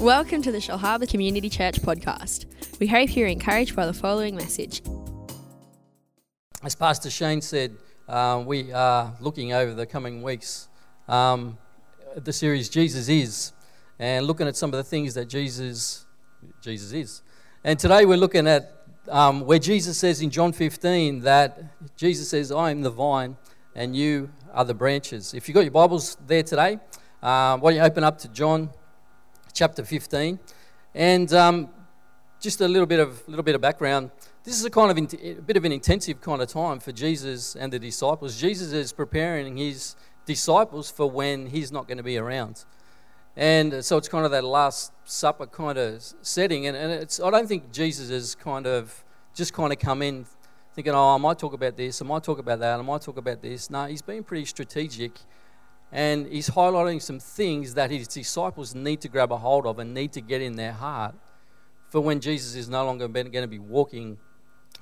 Welcome to the Shellharbour Community Church podcast. We hope you're encouraged by the following message. As Pastor Shane said, uh, we are looking over the coming weeks um, the series Jesus is, and looking at some of the things that Jesus Jesus is. And today we're looking at um, where Jesus says in John 15 that Jesus says, "I am the vine, and you are the branches." If you've got your Bibles there today, uh, why don't you open up to John chapter 15, and um, just a little bit of little bit of background. This is a kind of in, a bit of an intensive kind of time for Jesus and the disciples. Jesus is preparing his disciples for when he's not going to be around. And so it's kind of that Last Supper kind of setting. And, and it's, I don't think Jesus has kind of just kind of come in thinking, oh, I might talk about this, I might talk about that, I might talk about this. No, he's been pretty strategic. And he's highlighting some things that his disciples need to grab a hold of and need to get in their heart for when Jesus is no longer going to be walking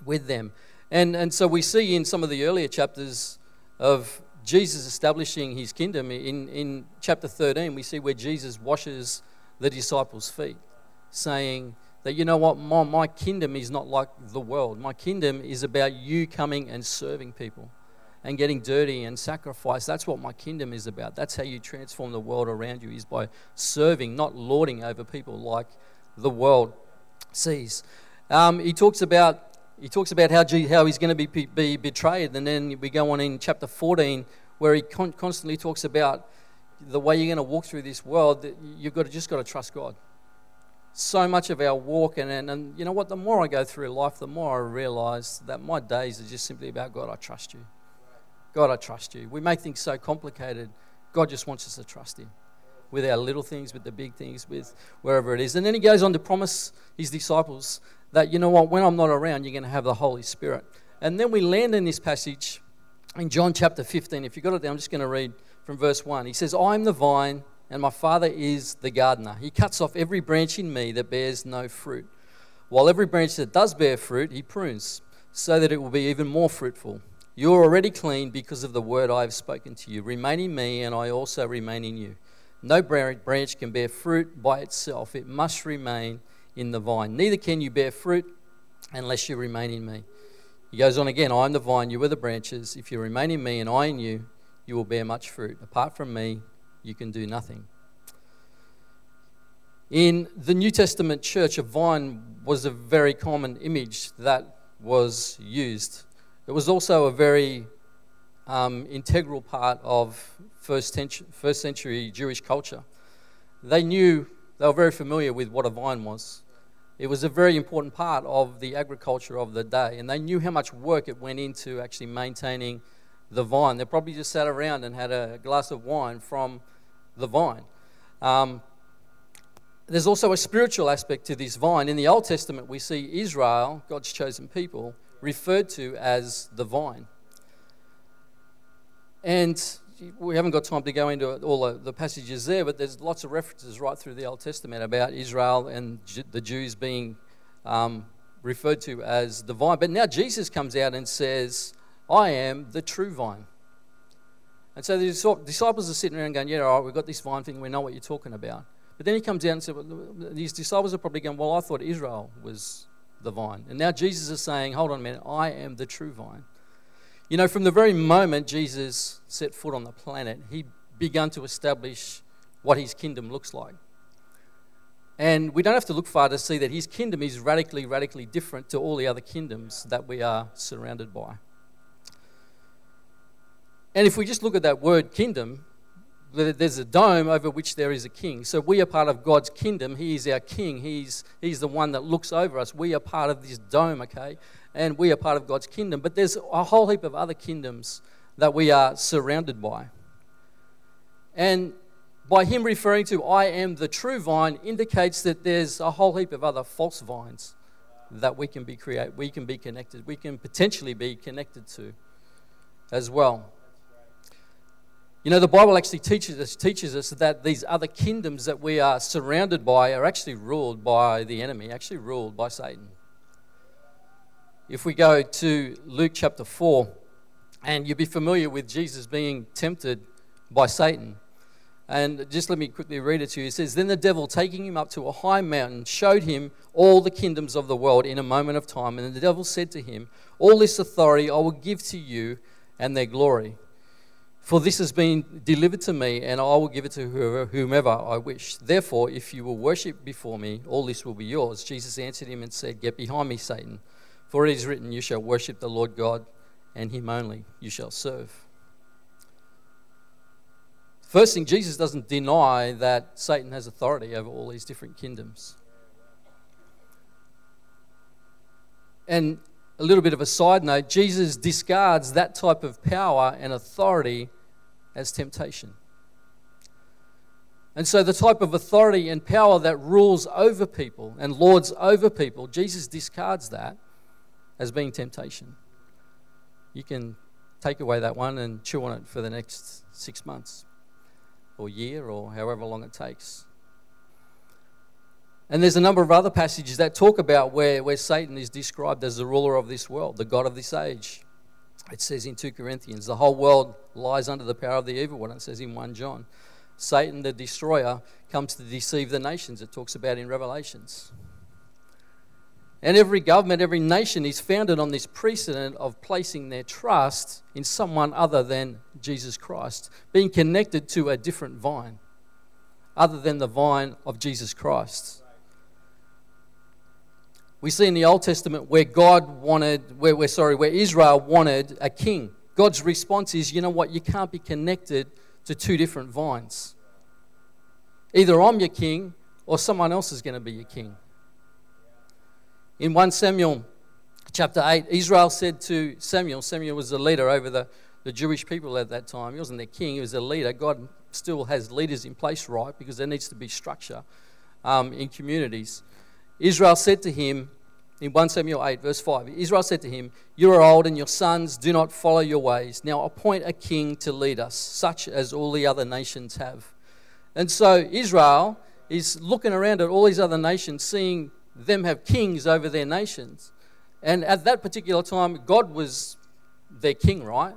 with them. And, and so we see in some of the earlier chapters of Jesus establishing his kingdom, in, in chapter 13, we see where Jesus washes the disciples' feet, saying that, you know what, my, my kingdom is not like the world. My kingdom is about you coming and serving people and getting dirty and sacrifice. That's what my kingdom is about. That's how you transform the world around you, is by serving, not lording over people like the world sees. Um, he talks about he talks about how, how he's going to be, be betrayed, and then we go on in chapter 14 where he con- constantly talks about the way you're going to walk through this world. That you've got to just got to trust God. So much of our walk, and, and, and you know what? The more I go through life, the more I realize that my days are just simply about God. I trust you. God, I trust you. We make things so complicated. God just wants us to trust Him with our little things, with the big things, with wherever it is. And then He goes on to promise His disciples that, you know what, when I'm not around, you're going to have the Holy Spirit. And then we land in this passage in John chapter 15. If you've got it there, I'm just going to read from verse 1. He says, I am the vine, and my Father is the gardener. He cuts off every branch in me that bears no fruit, while every branch that does bear fruit, He prunes, so that it will be even more fruitful. You are already clean because of the word I have spoken to you. Remain in me, and I also remain in you. No branch can bear fruit by itself, it must remain in the vine. Neither can you bear fruit unless you remain in me. He goes on again I am the vine, you are the branches. If you remain in me and I in you, you will bear much fruit. Apart from me, you can do nothing. In the New Testament church, a vine was a very common image that was used. It was also a very um, integral part of first century, first century Jewish culture. They knew, they were very familiar with what a vine was. It was a very important part of the agriculture of the day, and they knew how much work it went into actually maintaining the vine. They probably just sat around and had a glass of wine from the vine. Um, there's also a spiritual aspect to this vine. In the Old Testament, we see Israel, God's chosen people, referred to as the vine. And we haven't got time to go into all the passages there, but there's lots of references right through the Old Testament about Israel and the Jews being um, referred to as the vine. But now Jesus comes out and says, I am the true vine. And so the disciples are sitting around going, Yeah, all right, we've got this vine thing, we know what you're talking about. But then he comes out and says, well, These disciples are probably going, Well, I thought Israel was the vine. And now Jesus is saying, Hold on a minute, I am the true vine. You know, from the very moment Jesus set foot on the planet, he began to establish what his kingdom looks like. And we don't have to look far to see that his kingdom is radically, radically different to all the other kingdoms that we are surrounded by. And if we just look at that word kingdom, there's a dome over which there is a king. So we are part of God's kingdom. He is our king. He's, he's the one that looks over us. We are part of this dome, okay? and we are part of God's kingdom. But there's a whole heap of other kingdoms that we are surrounded by. And by him referring to I am the true vine indicates that there's a whole heap of other false vines that we can be create we can be connected we can potentially be connected to as well you know the bible actually teaches us teaches us that these other kingdoms that we are surrounded by are actually ruled by the enemy actually ruled by satan if we go to Luke chapter 4, and you'll be familiar with Jesus being tempted by Satan. And just let me quickly read it to you. It says, Then the devil, taking him up to a high mountain, showed him all the kingdoms of the world in a moment of time. And the devil said to him, All this authority I will give to you and their glory. For this has been delivered to me, and I will give it to whomever I wish. Therefore, if you will worship before me, all this will be yours. Jesus answered him and said, Get behind me, Satan. For it is written, You shall worship the Lord God, and him only you shall serve. First thing, Jesus doesn't deny that Satan has authority over all these different kingdoms. And a little bit of a side note Jesus discards that type of power and authority as temptation. And so, the type of authority and power that rules over people and lords over people, Jesus discards that as being temptation. You can take away that one and chew on it for the next six months or year or however long it takes. And there's a number of other passages that talk about where, where Satan is described as the ruler of this world, the God of this age. It says in 2 Corinthians, the whole world lies under the power of the evil one. It says in 1 John, Satan, the destroyer, comes to deceive the nations. It talks about in Revelations. And every government, every nation is founded on this precedent of placing their trust in someone other than Jesus Christ, being connected to a different vine, other than the vine of Jesus Christ. We see in the Old Testament where God wanted, where, where sorry, where Israel wanted a king. God's response is, you know what, you can't be connected to two different vines. Either I'm your king or someone else is going to be your king. In 1 Samuel chapter 8, Israel said to Samuel, Samuel was the leader over the, the Jewish people at that time. He wasn't their king, he was a leader. God still has leaders in place, right? Because there needs to be structure um, in communities. Israel said to him, in 1 Samuel 8, verse 5, Israel said to him, You are old, and your sons do not follow your ways. Now appoint a king to lead us, such as all the other nations have. And so Israel is looking around at all these other nations, seeing them have kings over their nations. And at that particular time, God was their king, right?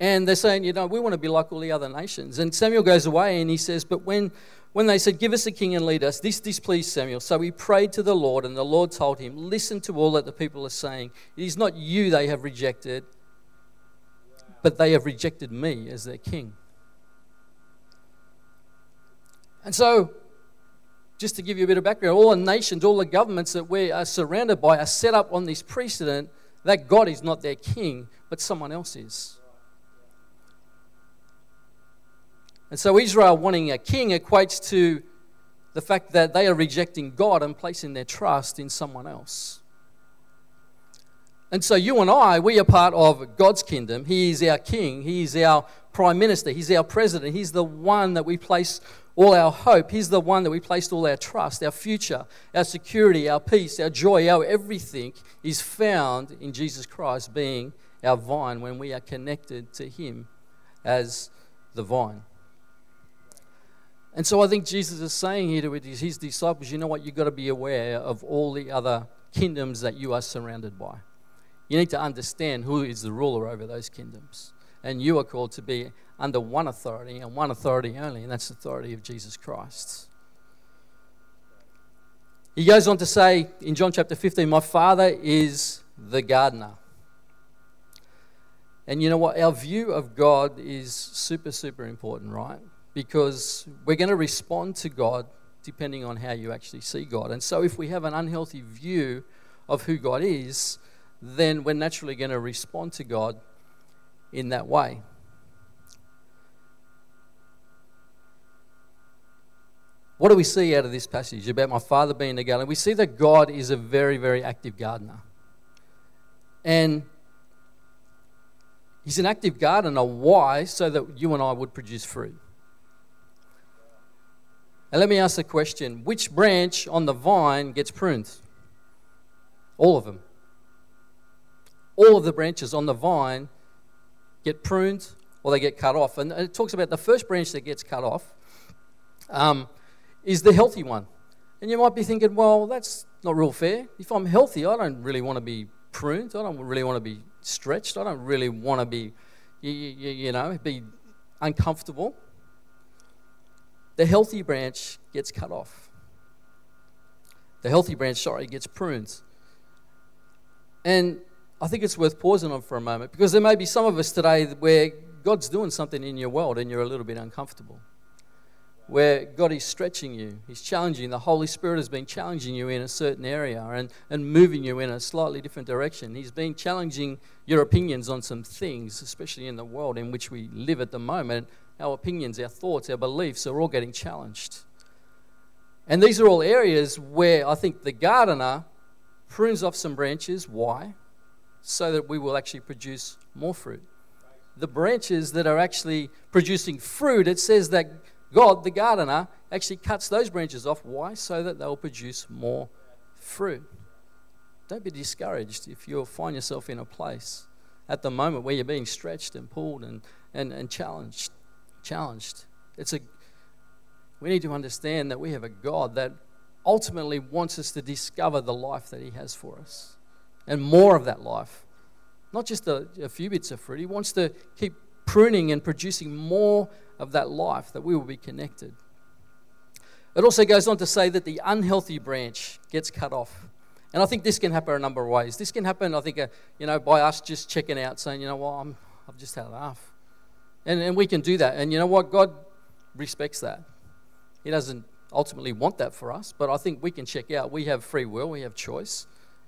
And they're saying, you know, we want to be like all the other nations. And Samuel goes away and he says, But when, when they said, Give us a king and lead us, this displeased Samuel. So he prayed to the Lord, and the Lord told him, Listen to all that the people are saying. It is not you they have rejected, but they have rejected me as their king. And so just to give you a bit of background, all the nations, all the governments that we are surrounded by are set up on this precedent that God is not their king, but someone else is. And so Israel wanting a king equates to the fact that they are rejecting God and placing their trust in someone else. And so you and I, we are part of God's kingdom. He is our king, He is our prime minister, He's our president, He's the one that we place all our hope. He's the one that we placed all our trust, our future, our security, our peace, our joy, our everything is found in Jesus Christ being our vine when we are connected to Him as the vine. And so I think Jesus is saying here to his disciples, you know what, you've got to be aware of all the other kingdoms that you are surrounded by. You need to understand who is the ruler over those kingdoms. And you are called to be under one authority and one authority only, and that's the authority of Jesus Christ. He goes on to say in John chapter 15, My Father is the gardener. And you know what? Our view of God is super, super important, right? Because we're going to respond to God depending on how you actually see God. And so if we have an unhealthy view of who God is, then we're naturally going to respond to God in that way. What do we see out of this passage about my father being a gardener? We see that God is a very, very active gardener. And he's an active gardener. Why? So that you and I would produce fruit. And let me ask the question which branch on the vine gets pruned? All of them. All of the branches on the vine get pruned or they get cut off. And it talks about the first branch that gets cut off. Um, is the healthy one. And you might be thinking, well, that's not real fair. If I'm healthy, I don't really want to be pruned. I don't really want to be stretched. I don't really want to be, you, you, you know, be uncomfortable. The healthy branch gets cut off. The healthy branch, sorry, gets pruned. And I think it's worth pausing on for a moment because there may be some of us today where God's doing something in your world and you're a little bit uncomfortable. Where God is stretching you, He's challenging. The Holy Spirit has been challenging you in a certain area and, and moving you in a slightly different direction. He's been challenging your opinions on some things, especially in the world in which we live at the moment. Our opinions, our thoughts, our beliefs are all getting challenged. And these are all areas where I think the gardener prunes off some branches. Why? So that we will actually produce more fruit the branches that are actually producing fruit, it says that God, the gardener, actually cuts those branches off. Why? So that they'll produce more fruit. Don't be discouraged if you find yourself in a place at the moment where you're being stretched and pulled and, and, and challenged. Challenged. It's a we need to understand that we have a God that ultimately wants us to discover the life that He has for us and more of that life. Not just a, a few bits of fruit. He wants to keep pruning and producing more of that life that we will be connected. It also goes on to say that the unhealthy branch gets cut off. And I think this can happen a number of ways. This can happen, I think, uh, you know, by us just checking out, saying, you know what, well, I've just had enough. And, and we can do that. And you know what? God respects that. He doesn't ultimately want that for us, but I think we can check out. We have free will, we have choice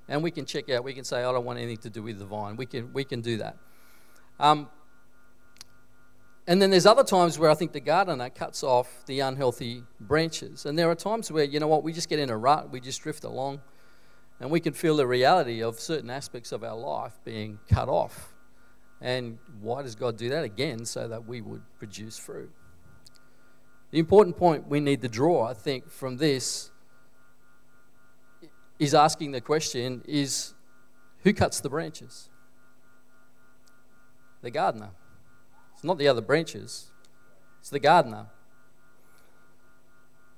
and we can check out. We can say, I don't want anything to do with the vine. We can, we can do that. Um, and then there's other times where I think the gardener cuts off the unhealthy branches. And there are times where, you know what, we just get in a rut, we just drift along, and we can feel the reality of certain aspects of our life being cut off. And why does God do that? Again, so that we would produce fruit. The important point we need to draw, I think, from this is asking the question is who cuts the branches? The gardener. It's not the other branches, it's the gardener.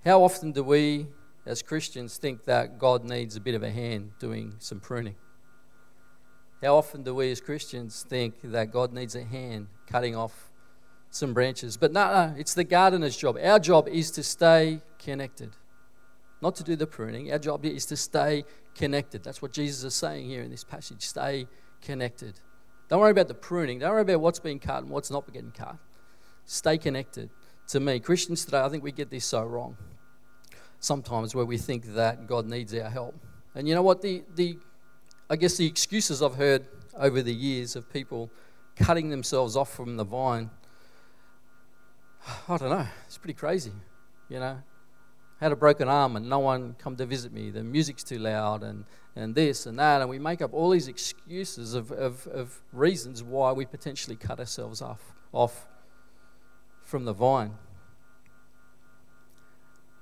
How often do we, as Christians, think that God needs a bit of a hand doing some pruning? How often do we, as Christians, think that God needs a hand cutting off some branches? But no, no, it's the gardener's job. Our job is to stay connected not to do the pruning. Our job is to stay connected. That's what Jesus is saying here in this passage. Stay connected. Don't worry about the pruning. Don't worry about what's being cut and what's not getting cut. Stay connected to me. Christians today, I think we get this so wrong. Sometimes where we think that God needs our help. And you know what? The, the I guess the excuses I've heard over the years of people cutting themselves off from the vine, I don't know. It's pretty crazy. You know, had a broken arm and no one come to visit me. The music's too loud and, and this and that. And we make up all these excuses of, of, of reasons why we potentially cut ourselves off, off from the vine.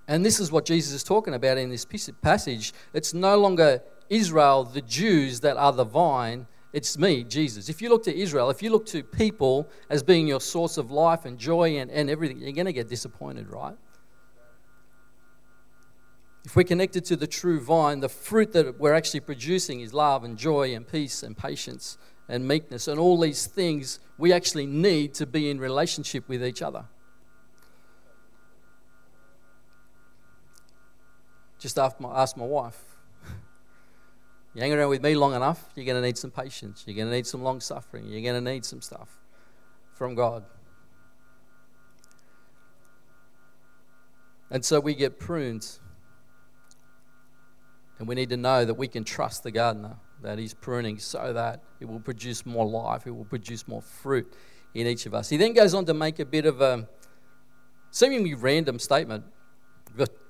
And this is what Jesus is talking about in this passage. It's no longer Israel, the Jews, that are the vine. It's me, Jesus. If you look to Israel, if you look to people as being your source of life and joy and, and everything, you're going to get disappointed, right? If we're connected to the true vine, the fruit that we're actually producing is love and joy and peace and patience and meekness and all these things we actually need to be in relationship with each other. Just ask my, ask my wife. You hang around with me long enough, you're going to need some patience. You're going to need some long suffering. You're going to need some stuff from God. And so we get pruned and we need to know that we can trust the gardener, that he's pruning so that it will produce more life, it will produce more fruit in each of us. He then goes on to make a bit of a seemingly random statement.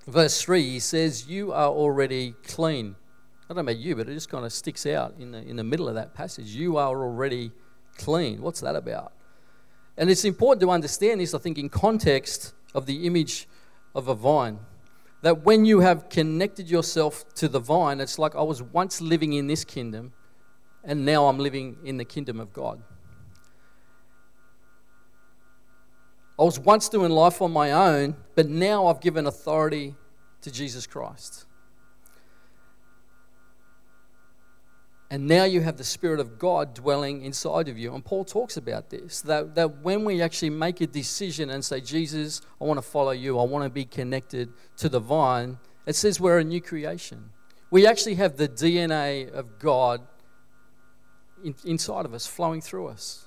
Verse 3, he says, You are already clean. I don't know about you, but it just kind of sticks out in the, in the middle of that passage. You are already clean. What's that about? And it's important to understand this, I think, in context of the image of a vine that when you have connected yourself to the vine, it's like I was once living in this kingdom and now I'm living in the kingdom of God. I was once doing life on my own, but now I've given authority to Jesus Christ. And now you have the Spirit of God dwelling inside of you. And Paul talks about this that, that when we actually make a decision and say, Jesus, I want to follow you, I want to be connected to the vine, it says we're a new creation. We actually have the DNA of God in, inside of us, flowing through us.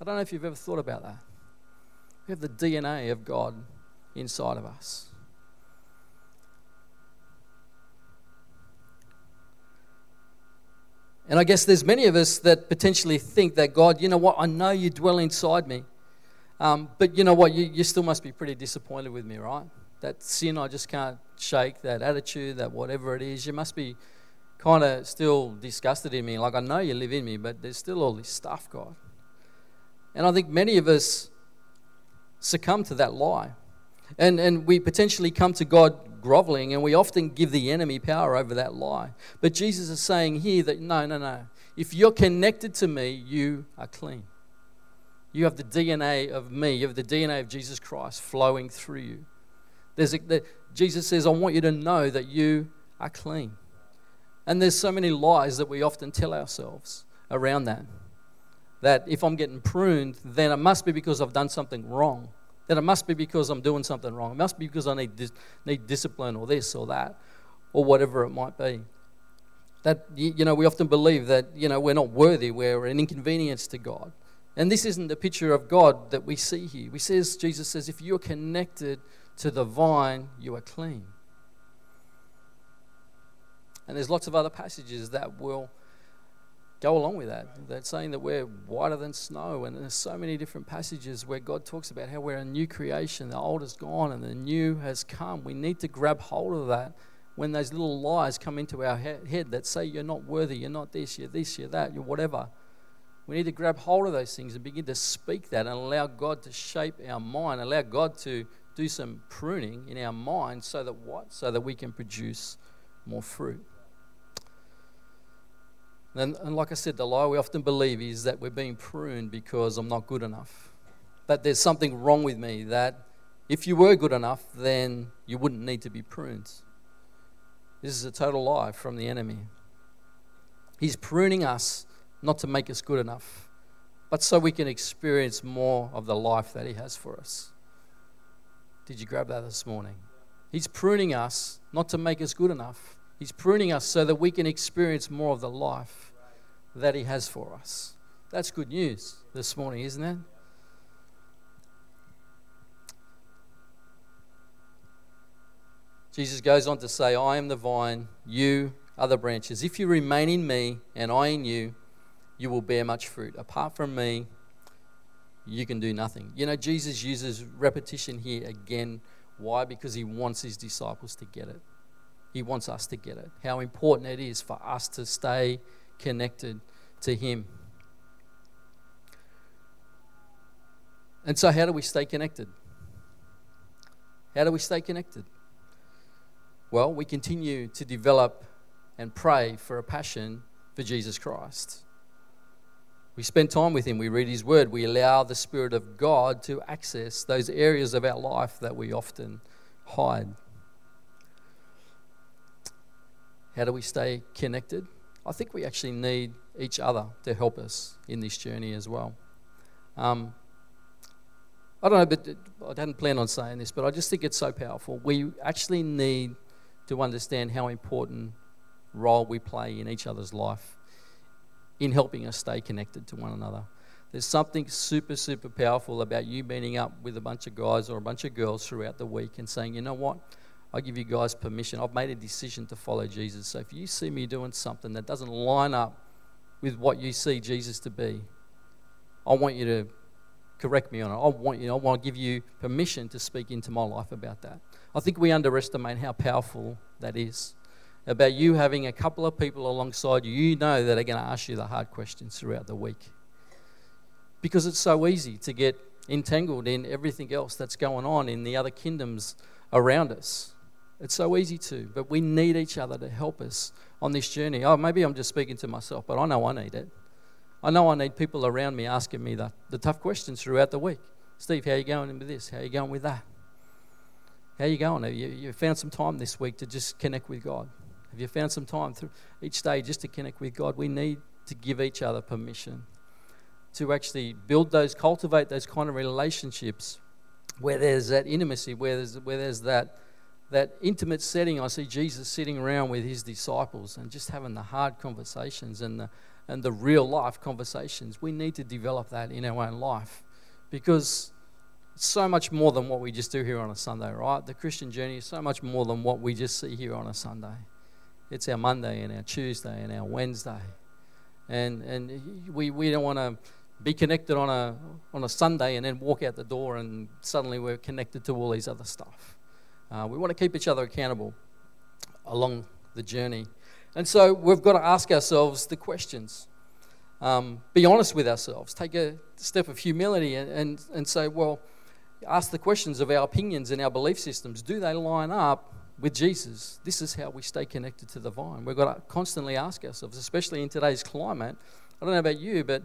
I don't know if you've ever thought about that. We have the DNA of God inside of us. And I guess there's many of us that potentially think that God, you know what, I know you dwell inside me, um, but you know what, you, you still must be pretty disappointed with me, right? That sin I just can't shake, that attitude, that whatever it is, you must be kind of still disgusted in me. Like, I know you live in me, but there's still all this stuff, God. And I think many of us succumb to that lie. And, and we potentially come to God groveling, and we often give the enemy power over that lie. But Jesus is saying here that no, no, no. If you're connected to me, you are clean. You have the DNA of me, you have the DNA of Jesus Christ flowing through you. There's a, the, Jesus says, I want you to know that you are clean. And there's so many lies that we often tell ourselves around that. That if I'm getting pruned, then it must be because I've done something wrong it must be because I'm doing something wrong. It must be because I need, dis- need discipline or this or that or whatever it might be. That, you know, we often believe that, you know, we're not worthy, we're an inconvenience to God. And this isn't the picture of God that we see here. We says, Jesus says, if you're connected to the vine, you are clean. And there's lots of other passages that will go along with that. That saying that we're whiter than snow, and there's so many different passages where God talks about how we're a new creation. The old is gone and the new has come. We need to grab hold of that when those little lies come into our head that say you're not worthy, you're not this, you're this, you're that, you're whatever. We need to grab hold of those things and begin to speak that and allow God to shape our mind, allow God to do some pruning in our mind so that what? So that we can produce more fruit. And, and like I said, the lie we often believe is that we're being pruned because I'm not good enough. That there's something wrong with me, that if you were good enough, then you wouldn't need to be pruned. This is a total lie from the enemy. He's pruning us not to make us good enough, but so we can experience more of the life that He has for us. Did you grab that this morning? He's pruning us not to make us good enough, He's pruning us so that we can experience more of the life that He has for us. That's good news this morning, isn't it? Jesus goes on to say, I am the vine, you are the branches. If you remain in me and I in you, you will bear much fruit. Apart from me, you can do nothing. You know, Jesus uses repetition here again. Why? Because he wants his disciples to get it. He wants us to get it. How important it is for us to stay connected to Him. And so, how do we stay connected? How do we stay connected? Well, we continue to develop and pray for a passion for Jesus Christ. We spend time with Him, we read His Word, we allow the Spirit of God to access those areas of our life that we often hide. How do we stay connected? I think we actually need each other to help us in this journey as well. Um, I don't know, but I didn't plan on saying this, but I just think it's so powerful. We actually need to understand how important role we play in each other's life in helping us stay connected to one another. There's something super, super powerful about you meeting up with a bunch of guys or a bunch of girls throughout the week and saying, you know what? I give you guys permission. I've made a decision to follow Jesus. So if you see me doing something that doesn't line up with what you see Jesus to be, I want you to correct me on it. I want you. I want to give you permission to speak into my life about that. I think we underestimate how powerful that is. About you having a couple of people alongside you, you know that are going to ask you the hard questions throughout the week. Because it's so easy to get entangled in everything else that's going on in the other kingdoms around us. It's so easy to, but we need each other to help us on this journey. Oh, maybe I'm just speaking to myself, but I know I need it. I know I need people around me asking me the, the tough questions throughout the week. Steve, how are you going with this? How are you going with that? How are you going? Have you, you found some time this week to just connect with God? Have you found some time through each day just to connect with God? We need to give each other permission to actually build those, cultivate those kind of relationships where there's that intimacy, where there's, where there's that, that intimate setting. I see Jesus sitting around with his disciples and just having the hard conversations and the, and the real life conversations. We need to develop that in our own life because it's so much more than what we just do here on a Sunday, right? The Christian journey is so much more than what we just see here on a Sunday. It's our Monday and our Tuesday and our Wednesday. And, and we, we don't want to be connected on a, on a Sunday and then walk out the door and suddenly we're connected to all these other stuff. Uh, we want to keep each other accountable along the journey. And so we've got to ask ourselves the questions. Um, be honest with ourselves. Take a step of humility and, and, and say, well, ask the questions of our opinions and our belief systems. Do they line up with Jesus? This is how we stay connected to the vine. We've got to constantly ask ourselves, especially in today's climate. I don't know about you, but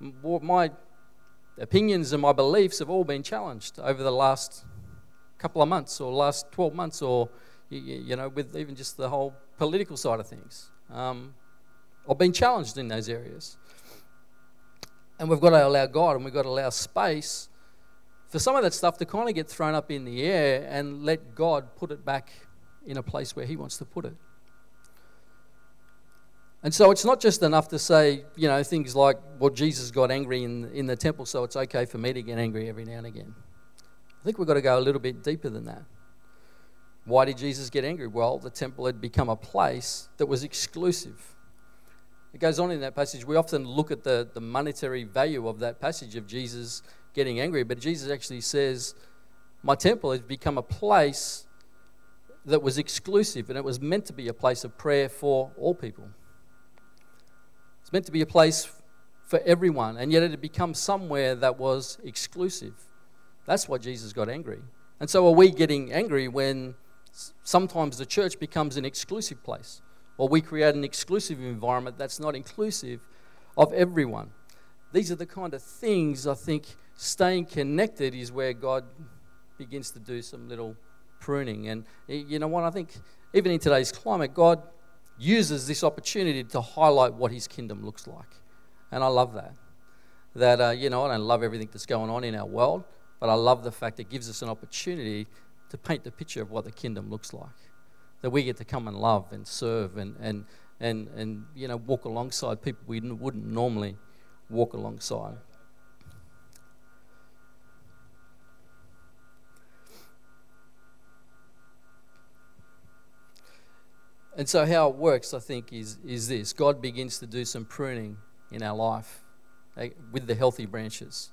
my opinions and my beliefs have all been challenged over the last couple of months or last 12 months or, you know, with even just the whole political side of things. Um, I've been challenged in those areas. And we've got to allow God and we've got to allow space for some of that stuff to kind of get thrown up in the air and let God put it back in a place where He wants to put it. And so it's not just enough to say, you know, things like, well, Jesus got angry in, in the temple, so it's okay for me to get angry every now and again. I think we've got to go a little bit deeper than that. Why did Jesus get angry? Well, the temple had become a place that was exclusive. It goes on in that passage. We often look at the, the monetary value of that passage of Jesus getting angry, but Jesus actually says, My temple has become a place that was exclusive, and it was meant to be a place of prayer for all people. It's meant to be a place for everyone, and yet it had become somewhere that was exclusive. That's why Jesus got angry. And so, are we getting angry when sometimes the church becomes an exclusive place? Or we create an exclusive environment that's not inclusive of everyone? These are the kind of things I think staying connected is where God begins to do some little pruning. And you know what? I think even in today's climate, God uses this opportunity to highlight what his kingdom looks like. And I love that. That, uh, you know, I don't love everything that's going on in our world, but I love the fact it gives us an opportunity to paint the picture of what the kingdom looks like. That we get to come and love and serve and, and, and, and you know, walk alongside people we wouldn't normally walk alongside. And so, how it works, I think, is, is this God begins to do some pruning in our life eh, with the healthy branches.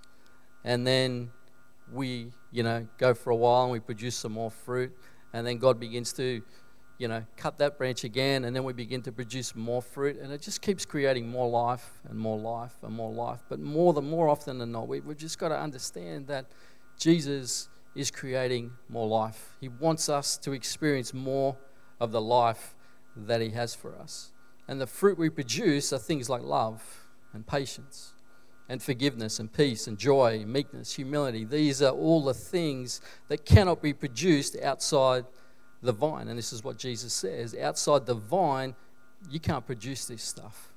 And then we, you know, go for a while and we produce some more fruit. And then God begins to, you know, cut that branch again. And then we begin to produce more fruit. And it just keeps creating more life and more life and more life. But more than more often than not, we, we've just got to understand that Jesus is creating more life. He wants us to experience more of the life that He has for us. And the fruit we produce are things like love and patience and forgiveness and peace and joy, and meekness, humility. These are all the things that cannot be produced outside the vine. And this is what Jesus says outside the vine, you can't produce this stuff.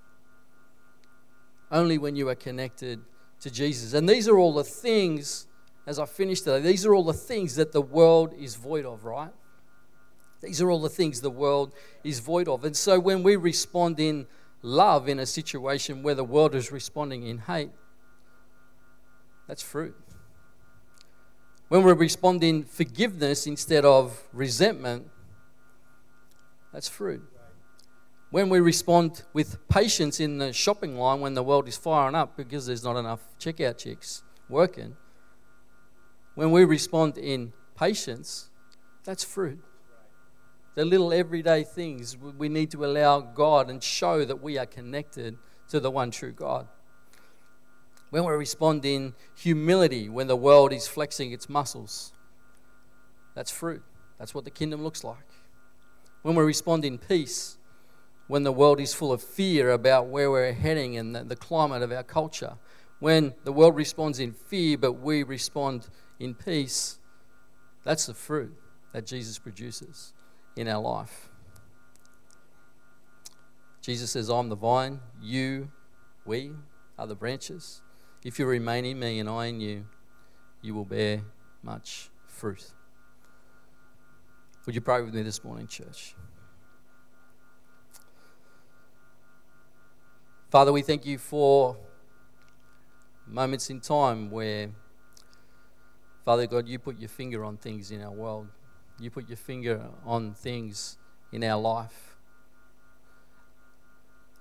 Only when you are connected to Jesus. And these are all the things, as I finish today, these are all the things that the world is void of, right? These are all the things the world is void of. And so when we respond in love in a situation where the world is responding in hate, that's fruit. When we respond in forgiveness instead of resentment, that's fruit. When we respond with patience in the shopping line when the world is firing up because there's not enough checkout chicks working, when we respond in patience, that's fruit the little everyday things we need to allow God and show that we are connected to the one true God. When we respond in humility when the world is flexing its muscles, that's fruit. That's what the kingdom looks like. When we respond in peace when the world is full of fear about where we're heading and the, climate of our culture, when the world responds in fear but we respond in peace, that's the fruit that Jesus produces in our life. Jesus says, I'm the vine, you, we are the branches. If you remain in me and I in you, you will bear much fruit. Would you pray with me this morning, church? Father, we thank you for moments in time where, Father God, you put your finger on things in our world. You put your finger on things in our life.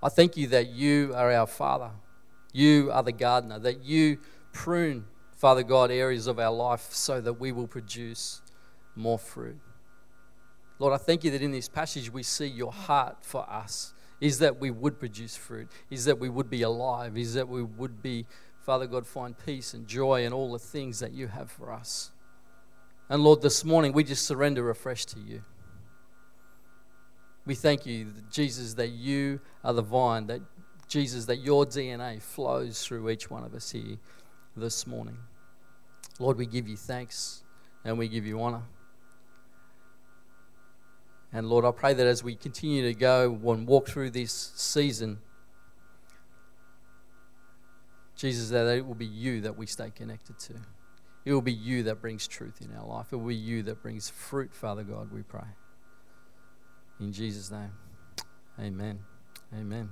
I thank you that you are our Father. You are the gardener, that you prune, Father God, areas of our life so that we will produce more fruit. Lord, I thank you that in this passage we see your heart for us is that we would produce fruit, is that we would be alive, is that we would be, Father God, find peace and joy and all the things that you have for us. And Lord, this morning we just surrender afresh to you. We thank you, Jesus, that you are the vine, that Jesus, that your DNA flows through each one of us here this morning. Lord, we give you thanks and we give you honor. And Lord, I pray that as we continue to go and walk through this season, Jesus, that it will be you that we stay connected to. It will be you that brings truth in our life. It will be you that brings fruit, Father God, we pray. In Jesus' name, amen. Amen.